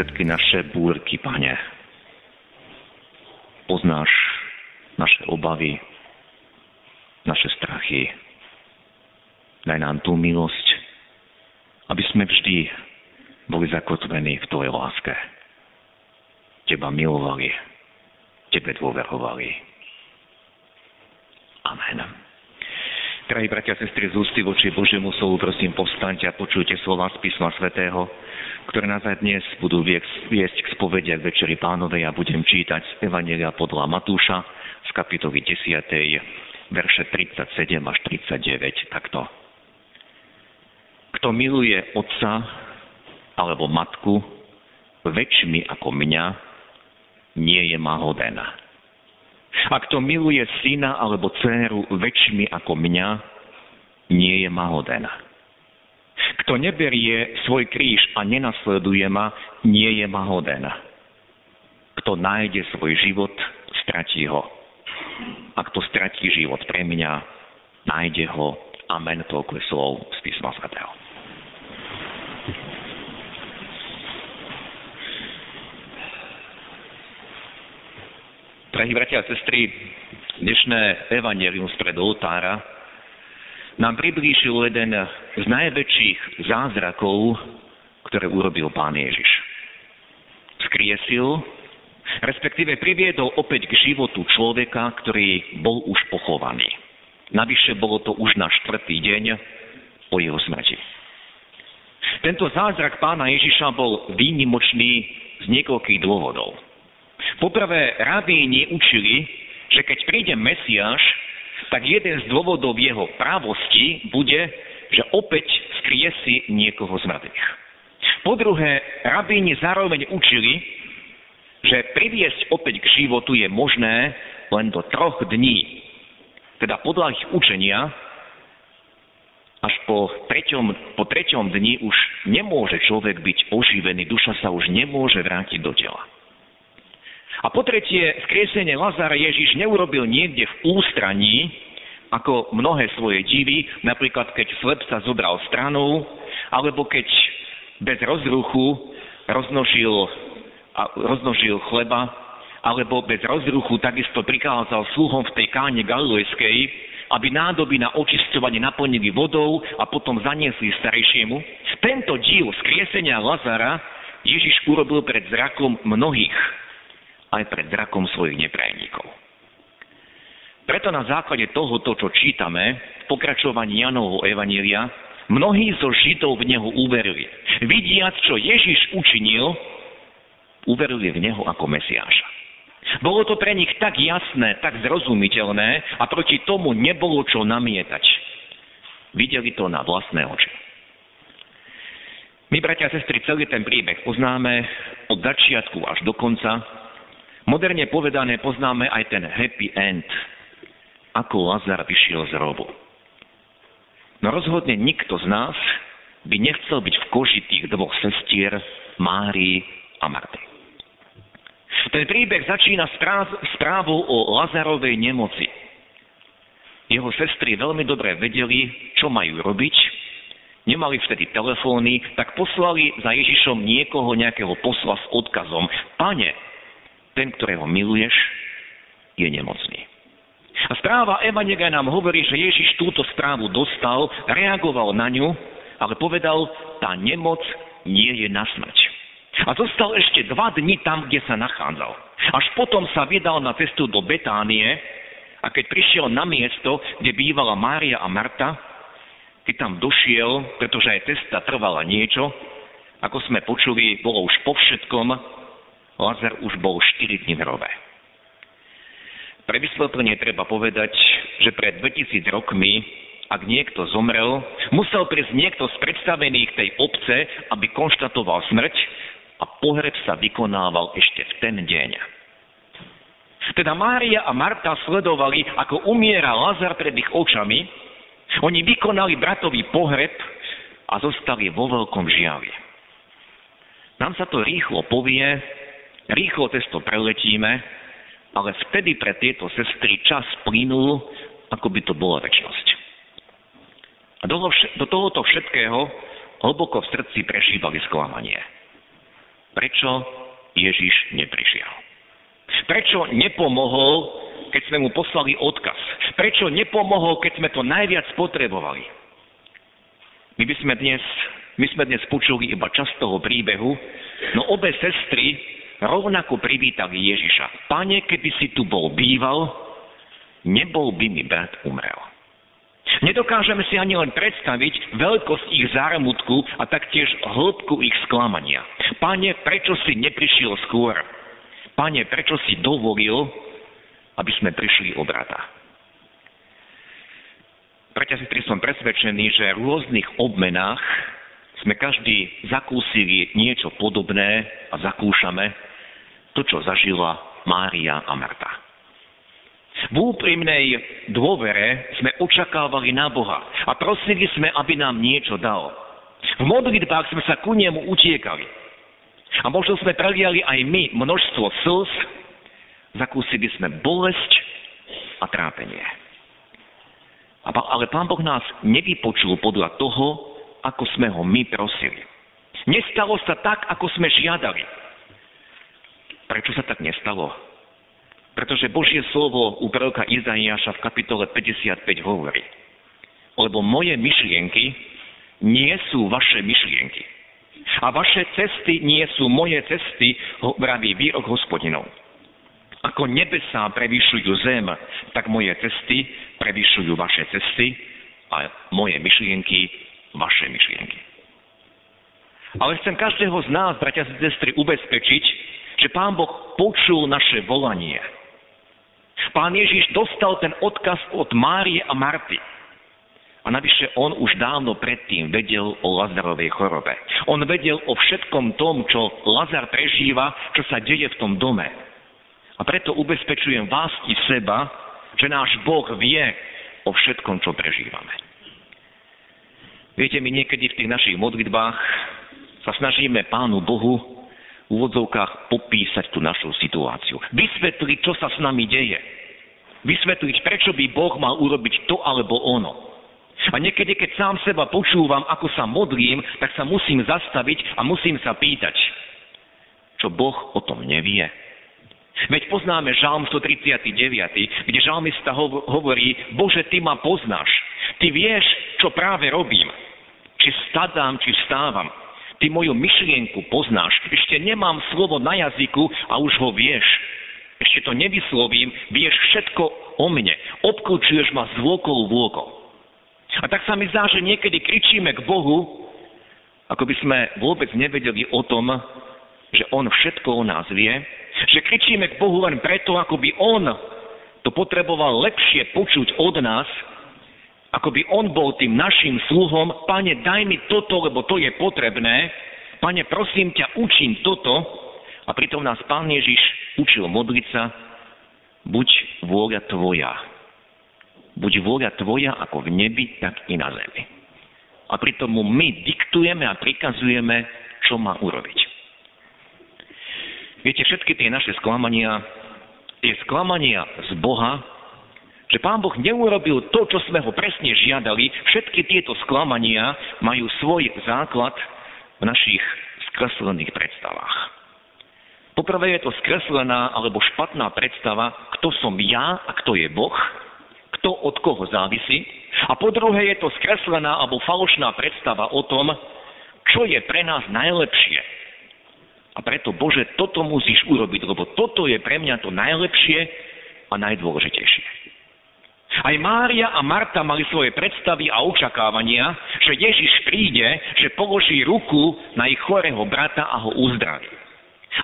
všetky naše búrky, pane. Poznáš naše obavy, naše strachy. Daj nám tú milosť, aby sme vždy boli zakotvení v Tvojej láske. Teba milovali, Tebe dôverovali. Amen. Drahí bratia a sestry, z ústy voči Božiemu slovu, prosím, povstaňte a počujte slova z písma svätého, ktoré nás aj dnes budú viesť k spovedi k Večeri pánovej. Ja budem čítať z Evangelia podľa Matúša z kapitoly 10. verše 37 až 39 takto. Kto miluje otca alebo matku väčšmi ako mňa, nie je ma hoden. A kto miluje syna alebo dceru väčšmi ako mňa, nie je ma hoden. Kto neberie svoj kríž a nenasleduje ma, nie je ma hoden. Kto nájde svoj život, stratí ho. A kto stratí život pre mňa, nájde ho. Amen. Toľko je slov z písma svätého. Drahí bratia a sestry, dnešné evanelium spred oltára nám priblížil jeden z najväčších zázrakov, ktoré urobil pán Ježiš. Skriesil, respektíve priviedol opäť k životu človeka, ktorý bol už pochovaný. Navyše bolo to už na štvrtý deň po jeho smrti. Tento zázrak pána Ježiša bol výnimočný z niekoľkých dôvodov. Poprvé, rabíni učili, že keď príde Mesiáš, tak jeden z dôvodov jeho právosti bude, že opäť skriesi niekoho z mŕtvych. Po druhé, rabíni zároveň učili, že priviesť opäť k životu je možné len do troch dní. Teda podľa ich učenia, až po treťom, po treťom dni už nemôže človek byť oživený, duša sa už nemôže vrátiť do tela. A po tretie, skriesenie Lazara Ježiš neurobil niekde v ústraní, ako mnohé svoje divy, napríklad keď slep sa zobral stranou, alebo keď bez rozruchu roznožil, roznožil chleba, alebo bez rozruchu takisto prikázal sluhom v tej káne galilejskej, aby nádoby na očisťovanie naplnili vodou a potom zaniesli starejšiemu. Tento diel skriesenia Lazara Ježiš urobil pred zrakom mnohých aj pred zrakom svojich neprajníkov. Preto na základe tohoto, čo čítame v pokračovaní Janovho Evanília, mnohí zo Židov v Neho uverili. Vidiac, čo Ježiš učinil, uverili v Neho ako Mesiáša. Bolo to pre nich tak jasné, tak zrozumiteľné a proti tomu nebolo čo namietať. Videli to na vlastné oči. My, bratia a sestry, celý ten príbeh poznáme od začiatku až do konca Moderne povedané poznáme aj ten happy end, ako Lazar vyšiel z robu. No rozhodne nikto z nás by nechcel byť v koži tých dvoch sestier, Márii a Marty. Ten príbeh začína správou o Lazarovej nemoci. Jeho sestry veľmi dobre vedeli, čo majú robiť, nemali vtedy telefóny, tak poslali za Ježišom niekoho, nejakého posla s odkazom. Pane, ten, ktorého miluješ, je nemocný. A správa Evangelia nám hovorí, že Ježiš túto správu dostal, reagoval na ňu, ale povedal, tá nemoc nie je na smrť. A zostal ešte dva dni tam, kde sa nachádzal. Až potom sa vydal na cestu do Betánie a keď prišiel na miesto, kde bývala Mária a Marta, keď tam došiel, pretože aj cesta trvala niečo, ako sme počuli, bolo už po všetkom, Lazar už bol 4 dní v hrove. Pre vysvetlenie treba povedať, že pred 2000 rokmi ak niekto zomrel, musel prísť niekto z predstavených tej obce, aby konštatoval smrť a pohreb sa vykonával ešte v ten deň. Teda Mária a Marta sledovali, ako umiera Lazar pred ich očami, oni vykonali bratový pohreb a zostali vo veľkom žiavi. Nám sa to rýchlo povie, rýchlo cez to preletíme, ale vtedy pre tieto sestry čas plynul, ako by to bola väčšnosť. A do, do tohoto všetkého hlboko v srdci prežívali sklamanie. Prečo Ježiš neprišiel? Prečo nepomohol, keď sme mu poslali odkaz? Prečo nepomohol, keď sme to najviac potrebovali? My by sme dnes, my sme dnes počuli iba časť toho príbehu, no obe sestry rovnako privítali Ježiša. Pane, keby si tu bol býval, nebol by mi brat umrel. Nedokážeme si ani len predstaviť veľkosť ich zármutku a taktiež hĺbku ich sklamania. Pane, prečo si neprišiel skôr? Pane, prečo si dovolil, aby sme prišli o brata? Sestry, som presvedčený, že v rôznych obmenách sme každý zakúsili niečo podobné a zakúšame to, čo zažila Mária a Marta. V úprimnej dôvere sme očakávali na Boha a prosili sme, aby nám niečo dal. V modlitbách sme sa ku nemu utiekali. A možno sme preliali aj my množstvo slz, zakúsili sme bolesť a trápenie. Ale Pán Boh nás nevypočul podľa toho, ako sme ho my prosili. Nestalo sa tak, ako sme žiadali. Prečo sa tak nestalo? Pretože Božie slovo u proroka Izaiáša v kapitole 55 hovorí. Lebo moje myšlienky nie sú vaše myšlienky. A vaše cesty nie sú moje cesty, vraví výrok hospodinov. Ako nebesá prevyšujú zem, tak moje cesty prevyšujú vaše cesty a moje myšlienky vaše myšlienky. Ale chcem každého z nás, bratia a sestry, ubezpečiť, že Pán Boh počul naše volanie. Pán Ježiš dostal ten odkaz od Márie a Marty. A navyše on už dávno predtým vedel o Lazarovej chorobe. On vedel o všetkom tom, čo Lazar prežíva, čo sa deje v tom dome. A preto ubezpečujem vás i seba, že náš Boh vie o všetkom, čo prežívame. Viete, my niekedy v tých našich modlitbách sa snažíme Pánu Bohu v úvodzovkách popísať tú našu situáciu. Vysvetliť, čo sa s nami deje. Vysvetliť, prečo by Boh mal urobiť to alebo ono. A niekedy, keď sám seba počúvam, ako sa modlím, tak sa musím zastaviť a musím sa pýtať, čo Boh o tom nevie. Veď poznáme Žalm 139, kde žalmista hovorí, Bože, Ty ma poznáš, Ty vieš, čo práve robím. Či stadám, či vstávam. Ty moju myšlienku poznáš. Ešte nemám slovo na jazyku a už ho vieš. Ešte to nevyslovím, vieš všetko o mne. Obklúčuješ ma z vôkol vôkol. A tak sa mi zdá, že niekedy kričíme k Bohu, ako by sme vôbec nevedeli o tom, že On všetko o nás vie, že kričíme k Bohu len preto, ako by On to potreboval lepšie počuť od nás, ako by on bol tým našim sluhom, pane, daj mi toto, lebo to je potrebné, pane, prosím ťa, učím toto. A pritom nás pán Ježiš učil modliť sa, buď vôľa tvoja. Buď vôľa tvoja ako v nebi, tak i na zemi. A pritom mu my diktujeme a prikazujeme, čo má urobiť. Viete, všetky tie naše sklamania, tie sklamania z Boha, že Pán Boh neurobil to, čo sme ho presne žiadali, všetky tieto sklamania majú svoj základ v našich skreslených predstavách. Poprvé je to skreslená alebo špatná predstava, kto som ja a kto je Boh, kto od koho závisí. A po druhé je to skreslená alebo falošná predstava o tom, čo je pre nás najlepšie. A preto, Bože, toto musíš urobiť, lebo toto je pre mňa to najlepšie a najdôležitejšie. Aj Mária a Marta mali svoje predstavy a očakávania, že Ježiš príde, že položí ruku na ich chorého brata a ho uzdraví.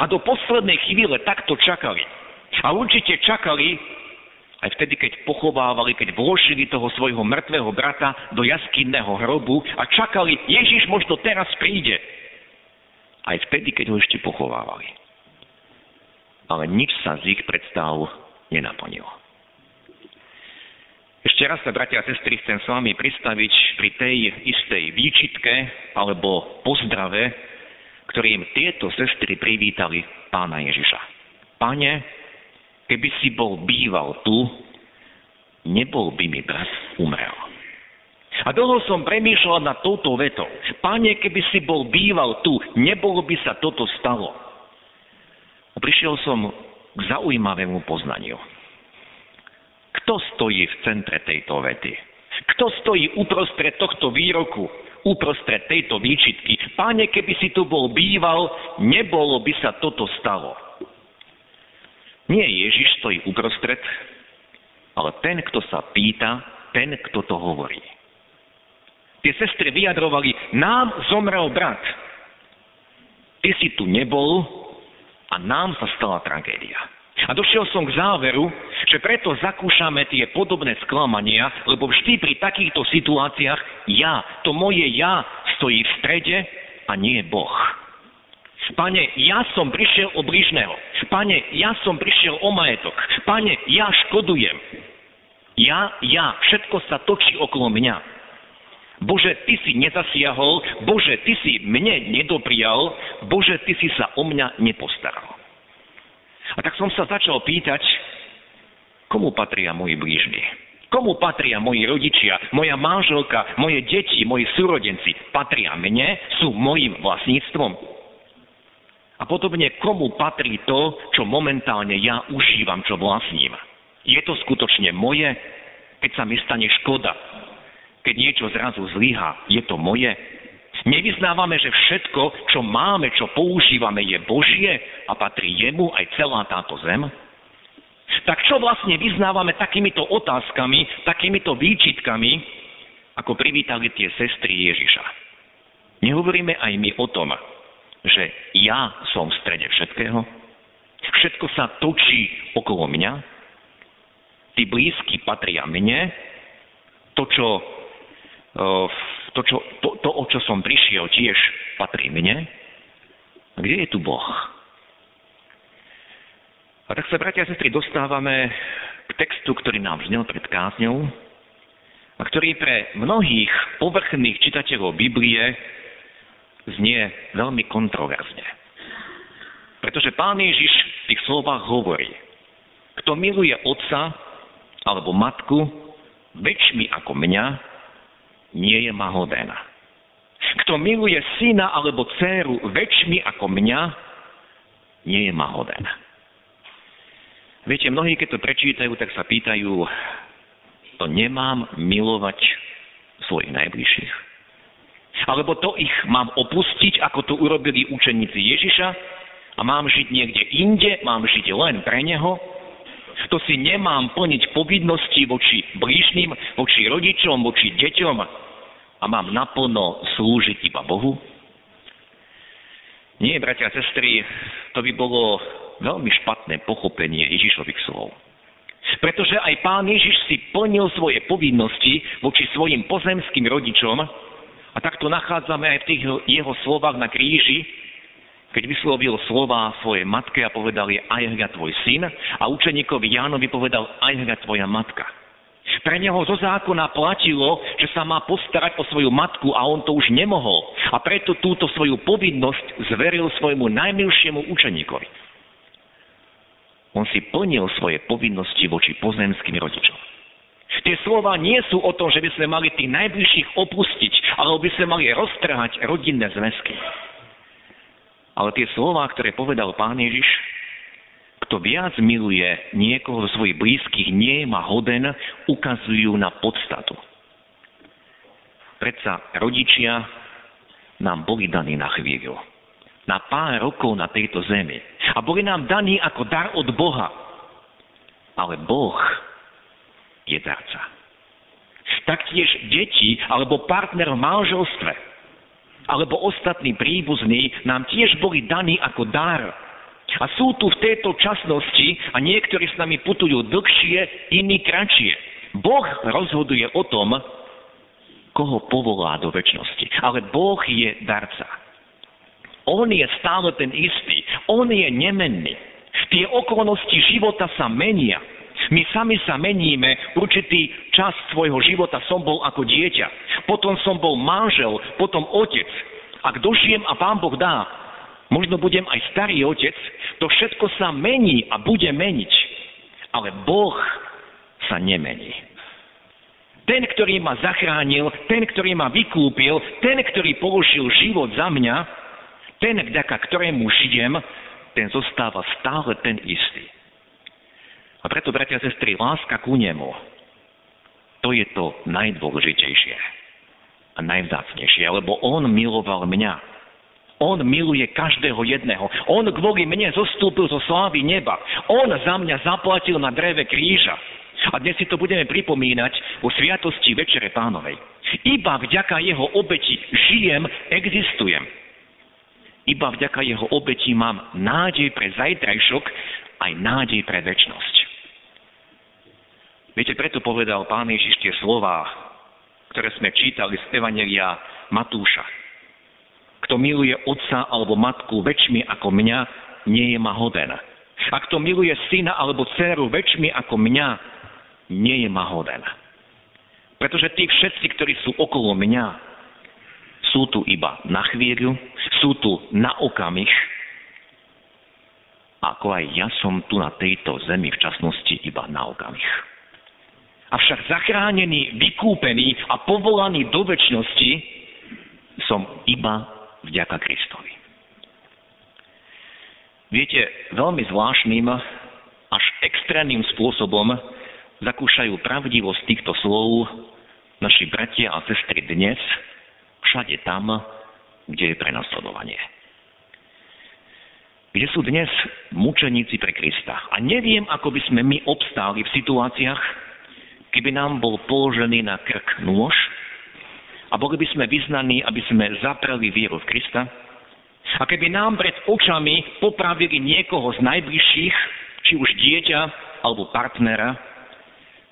A do poslednej chvíle takto čakali. A určite čakali Aj vtedy, keď pochovávali, keď vložili toho svojho mŕtvého brata do jaskinného hrobu a čakali, Ježiš možno teraz príde. Aj vtedy, keď ho ešte pochovávali. Ale nič sa z ich predstav nenaplnilo. Ešte raz sa, bratia a sestry, chcem s vami pristaviť pri tej istej výčitke alebo pozdrave, ktorým tieto sestry privítali pána Ježiša. Pane, keby si bol býval tu, nebol by mi brat umrel. A dlho som premýšľal nad touto vetou. Pane, keby si bol býval tu, nebolo by sa toto stalo. A prišiel som k zaujímavému poznaniu. Kto stojí v centre tejto vety? Kto stojí uprostred tohto výroku, uprostred tejto výčitky? Páne, keby si tu bol býval, nebolo by sa toto stalo. Nie Ježiš stojí uprostred, ale ten, kto sa pýta, ten, kto to hovorí. Tie sestry vyjadrovali, nám zomrel brat. Ty si tu nebol a nám sa stala tragédia. A došiel som k záveru, že preto zakúšame tie podobné sklamania, lebo vždy pri takýchto situáciách ja, to moje ja stojí v strede a nie Boh. Pane, ja som prišiel o blížneho. Pane, ja som prišiel o majetok. Pane, ja škodujem. Ja, ja, všetko sa točí okolo mňa. Bože, Ty si nezasiahol, Bože, Ty si mne nedoprial, Bože, Ty si sa o mňa nepostaral. A tak som sa začal pýtať, komu patria moji blížni? Komu patria moji rodičia, moja manželka, moje deti, moji súrodenci? Patria mne? Sú mojim vlastníctvom? A podobne, komu patrí to, čo momentálne ja užívam, čo vlastním? Je to skutočne moje? Keď sa mi stane škoda, keď niečo zrazu zlyha, je to moje? Nevyznávame, že všetko, čo máme, čo používame, je Božie a patrí jemu aj celá táto zem? Tak čo vlastne vyznávame takýmito otázkami, takýmito výčitkami, ako privítali tie sestry Ježiša? Nehovoríme aj my o tom, že ja som v strede všetkého? Všetko sa točí okolo mňa? Tí blízky patria mne? To, čo to, čo, to, to, o čo som prišiel, tiež patrí mne. Kde je tu Boh? A tak sa, bratia a sestry, dostávame k textu, ktorý nám znel pred kázňou a ktorý pre mnohých povrchných čitateľov Biblie znie veľmi kontroverzne. Pretože pán Ježiš v tých slovách hovorí, kto miluje otca alebo matku väčšmi ako mňa, nie je mahoden. Kto miluje syna alebo dceru väčšmi ako mňa, nie je mahoden. Viete, mnohí, keď to prečítajú, tak sa pýtajú, to nemám milovať svojich najbližších? Alebo to ich mám opustiť, ako to urobili učeníci Ježiša a mám žiť niekde inde, mám žiť len pre Neho? To si nemám plniť povinnosti voči blížnym, voči rodičom, voči deťom, a mám naplno slúžiť iba Bohu? Nie, bratia a sestry, to by bolo veľmi špatné pochopenie Ježišových slov. Pretože aj pán Ježiš si plnil svoje povinnosti voči svojim pozemským rodičom a tak to nachádzame aj v tých jeho slovách na kríži, keď vyslovil slova svojej matke a povedal je aj hľa tvoj syn a učeníkovi Jánovi povedal aj hľa tvoja matka. Pre neho zo zákona platilo, že sa má postarať o svoju matku a on to už nemohol. A preto túto svoju povinnosť zveril svojmu najmilšiemu učeníkovi. On si plnil svoje povinnosti voči pozemským rodičom. Tie slova nie sú o tom, že by sme mali tých najbližších opustiť, alebo by sme mali roztrhať rodinné zväzky. Ale tie slova, ktoré povedal pán Ježiš, kto viac miluje niekoho zo svojich blízkych, nie je ma hoden, ukazujú na podstatu. Predsa rodičia nám boli daní na chvíľu. Na pár rokov na tejto zemi. A boli nám daní ako dar od Boha. Ale Boh je darca. Taktiež deti alebo partner v manželstve alebo ostatní príbuzní nám tiež boli daní ako dar A sú tu v tejto časnosti a niektorí s nami putujú dlhšie, iní kratšie. Boh rozhoduje o tom, koho povolá do väčšnosti. Ale Boh je darca. On je stále ten istý. On je nemenný. Tie okolnosti života sa menia. My sami sa meníme, určitý čas svojho života som bol ako dieťa, potom som bol manžel, potom otec. Ak dožijem a Pán Boh dá, možno budem aj starý otec, to všetko sa mení a bude meniť. Ale Boh sa nemení. Ten, ktorý ma zachránil, ten, ktorý ma vykúpil, ten, ktorý položil život za mňa, ten, vďaka ktorému žijem, ten zostáva stále ten istý. A preto, bratia a sestry, láska ku nemu, to je to najdôležitejšie a najvzácnejšie, lebo on miloval mňa. On miluje každého jedného. On kvôli mne zostúpil zo slávy neba. On za mňa zaplatil na dreve kríža. A dnes si to budeme pripomínať vo sviatosti Večere Pánovej. Iba vďaka jeho obeti žijem, existujem. Iba vďaka jeho obeti mám nádej pre zajtrajšok, aj nádej pre väčnosť. Viete, preto povedal Pán Ježiš tie slova, ktoré sme čítali z Evanelia Matúša. Kto miluje otca alebo matku väčšmi ako mňa, nie je ma hoden. A kto miluje syna alebo dceru väčšmi ako mňa, nie je ma hoden. Pretože tí všetci, ktorí sú okolo mňa, sú tu iba na chvíľu, sú tu na okamih, ako aj ja som tu na tejto zemi v časnosti iba na okamih. Avšak zachránený, vykúpený a povolaný do väčšnosti som iba vďaka Kristovi. Viete, veľmi zvláštnym, až extrémnym spôsobom zakúšajú pravdivosť týchto slov naši bratia a sestry dnes, všade tam, kde je prenasledovanie. Kde sú dnes mučeníci pre Krista. A neviem, ako by sme my obstáli v situáciách, keby nám bol položený na krk nôž a boli by sme vyznaní, aby sme zapreli vieru v Krista a keby nám pred očami popravili niekoho z najbližších, či už dieťa alebo partnera,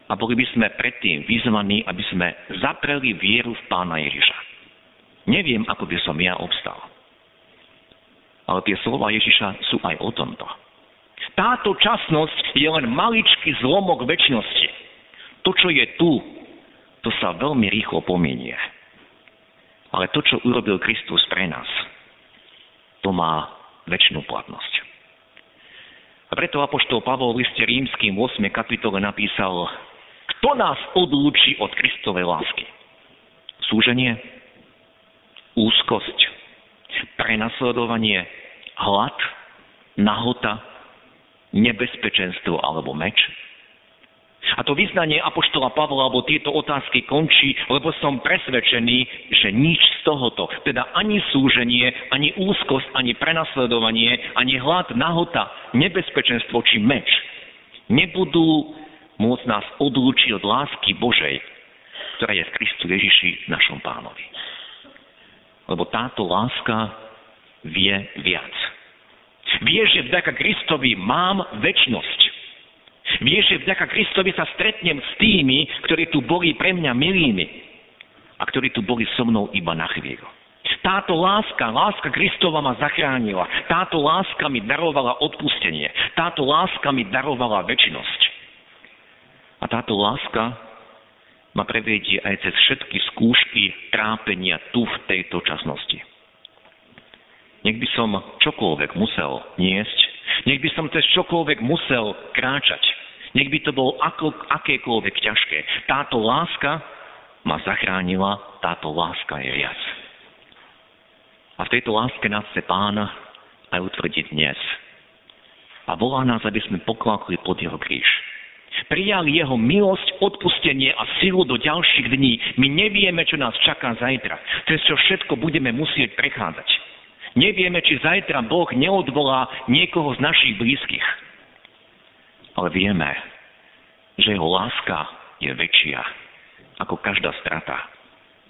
a boli by sme predtým vyzvaní, aby sme zapreli vieru v Pána Ježiša. Neviem, ako by som ja obstal. Ale tie slova Ježiša sú aj o tomto. Táto časnosť je len maličký zlomok väčšnosti to, čo je tu, to sa veľmi rýchlo pominie. Ale to, čo urobil Kristus pre nás, to má väčšinu platnosť. A preto Apoštol Pavol v liste rímským 8. kapitole napísal, kto nás odlúči od Kristovej lásky? Súženie, úzkosť, prenasledovanie, hlad, nahota, nebezpečenstvo alebo meč? A to vyznanie Apoštola Pavla, alebo tieto otázky končí, lebo som presvedčený, že nič z tohoto, teda ani súženie, ani úzkosť, ani prenasledovanie, ani hlad, nahota, nebezpečenstvo či meč nebudú môcť nás odlúčiť od lásky Božej, ktorá je v Kristu Ježiši našom pánovi. Lebo táto láska vie viac. Vie, že vďaka Kristovi mám väčnosť. Vieš, že vďaka Kristovi sa stretnem s tými, ktorí tu boli pre mňa milými a ktorí tu boli so mnou iba na chvíľu. Táto láska, láska Kristova ma zachránila. Táto láska mi darovala odpustenie. Táto láska mi darovala väčšinosť. A táto láska ma prevedie aj cez všetky skúšky trápenia tu v tejto časnosti. Nech by som čokoľvek musel niesť, nech by som cez čokoľvek musel kráčať, nech by to bolo ako, akékoľvek ťažké. Táto láska ma zachránila, táto láska je viac. A v tejto láske nás chce Pán aj utvrdiť dnes. A volá nás, aby sme poklakli pod jeho kríž. Prijali jeho milosť, odpustenie a silu do ďalších dní. My nevieme, čo nás čaká zajtra, cez čo všetko budeme musieť prechádzať. Nevieme, či zajtra Boh neodvolá niekoho z našich blízkych ale vieme, že jeho láska je väčšia ako každá strata,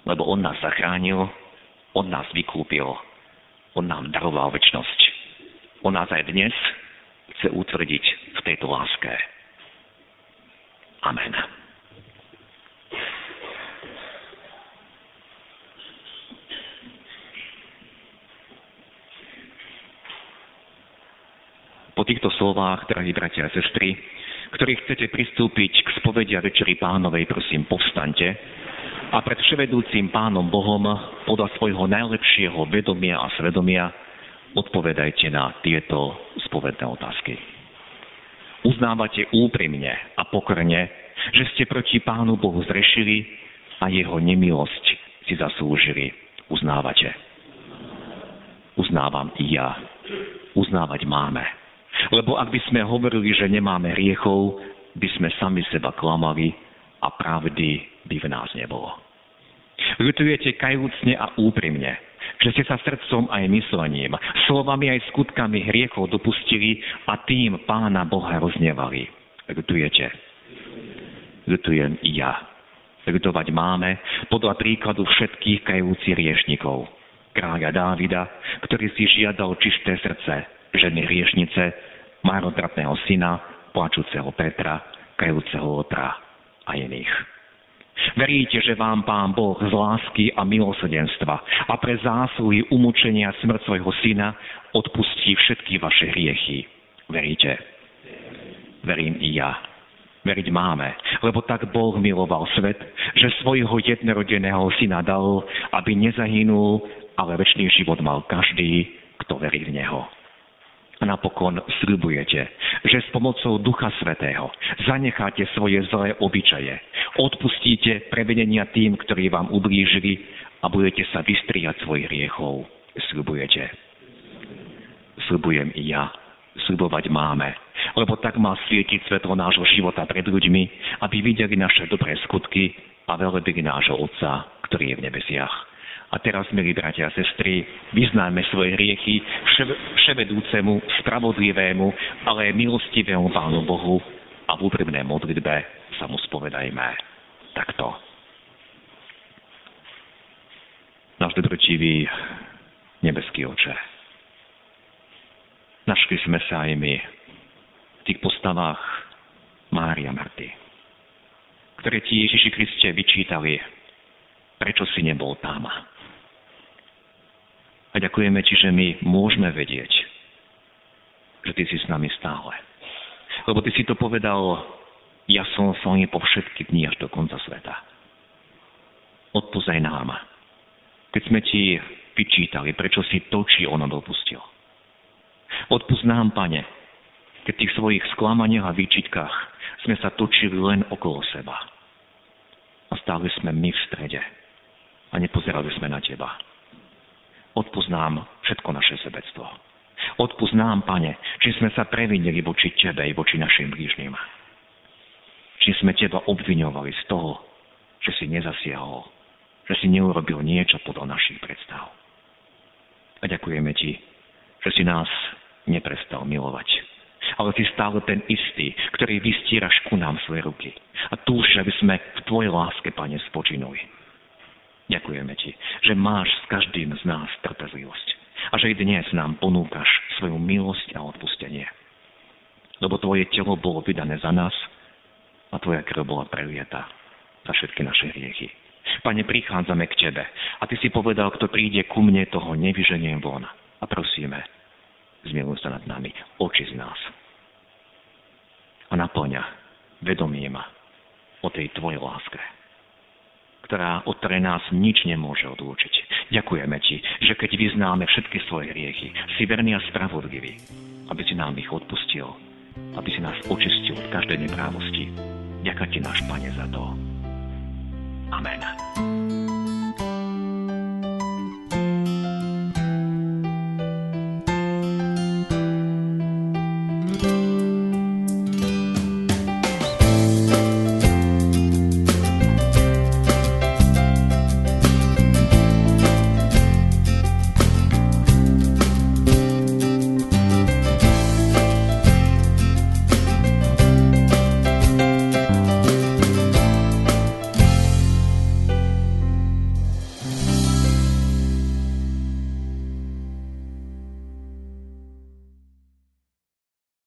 lebo on nás zachránil, on nás vykúpil, on nám daroval väčnosť. On nás aj dnes chce utvrdiť v tejto láske. Amen. Po týchto slovách, drahí bratia a sestry, ktorí chcete pristúpiť k spovedia Večeri pánovej, prosím, povstaňte a pred vševedúcim pánom Bohom podľa svojho najlepšieho vedomia a svedomia odpovedajte na tieto spovedné otázky. Uznávate úprimne a pokorne, že ste proti Pánu Bohu zrešili a jeho nemilosť si zaslúžili. Uznávate. Uznávam i ja. Uznávať máme. Lebo ak by sme hovorili, že nemáme hriechov, by sme sami seba klamali a pravdy by v nás nebolo. Ľutujete kajúcne a úprimne, že ste sa srdcom aj myslením, slovami aj skutkami hriechov dopustili a tým Pána Boha roznevali. Ľutujete. Ľutujem i ja. Ľutovať máme podľa príkladu všetkých kajúcich riešnikov. Kráľa Dávida, ktorý si žiadal čisté srdce, ženy hriešnice, marnotratného syna, plačúceho Petra, kajúceho Lotra a iných. Veríte, že vám Pán Boh z lásky a milosedenstva a pre zásluhy umúčenia smrť svojho syna odpustí všetky vaše hriechy. Veríte? Verím i ja. Veriť máme, lebo tak Boh miloval svet, že svojho jednorodeného syna dal, aby nezahynul, ale väčší život mal každý, kto verí v Neho. A napokon sľubujete, že s pomocou Ducha Svetého zanecháte svoje zlé obyčaje, odpustíte prevedenia tým, ktorí vám ublížili a budete sa vystriať svojich riechov. Sľubujete. Sľubujem i ja. Sľubovať máme, lebo tak má svietiť svetlo nášho života pred ľuďmi, aby videli naše dobré skutky a velebili nášho Otca, ktorý je v nebesiach. A teraz, milí bratia a sestry, vyznáme svoje hriechy vševedúcemu, spravodlivému, ale milostivému Pánu Bohu a v úprimnej modlitbe sa mu spovedajme takto. Náš dobročivý nebeský oče, našli sme sa aj my v tých postavách Mária Marty, ktoré ti Ježiši Kriste vyčítali, prečo si nebol tam ďakujeme Ti, že my môžeme vedieť, že Ty si s nami stále. Lebo Ty si to povedal, ja som s vami po všetky dni až do konca sveta. Odpozaj nám. Keď sme Ti vyčítali, prečo si to, či ono dopustil. Odpust nám, Pane, keď tých svojich sklamaniach a výčitkách sme sa točili len okolo seba. A stále sme my v strede. A nepozerali sme na Teba. Odpust nám všetko naše sebectvo. Nám, Pane, či sme sa previnili voči Tebe i voči našim blížnym. Či sme Teba obviňovali z toho, že si nezasiahol, že si neurobil niečo podľa našich predstav. A ďakujeme Ti, že si nás neprestal milovať. Ale si stále ten istý, ktorý vystieraš ku nám svoje ruky. A túž, aby sme v Tvojej láske, Pane, spočinuli. Ďakujeme Ti, že máš s každým z nás trpezlivosť a že i dnes nám ponúkaš svoju milosť a odpustenie. Lebo Tvoje telo bolo vydané za nás a Tvoja krv bola prelieta za všetky naše hriechy. Pane, prichádzame k Tebe a Ty si povedal, kto príde ku mne, toho nevyženiem von. A prosíme, zmiluj sa nad nami, oči z nás. A naplňa vedomie ma o tej Tvojej láske ktorá, od ktorej nás nič nemôže odlúčiť. Ďakujeme Ti, že keď vyznáme všetky svoje hriechy, si verný a spravodlivý, aby si nám ich odpustil, aby si nás očistil od každej neprávosti. Ďakujem Ti, náš Pane, za to. Amen.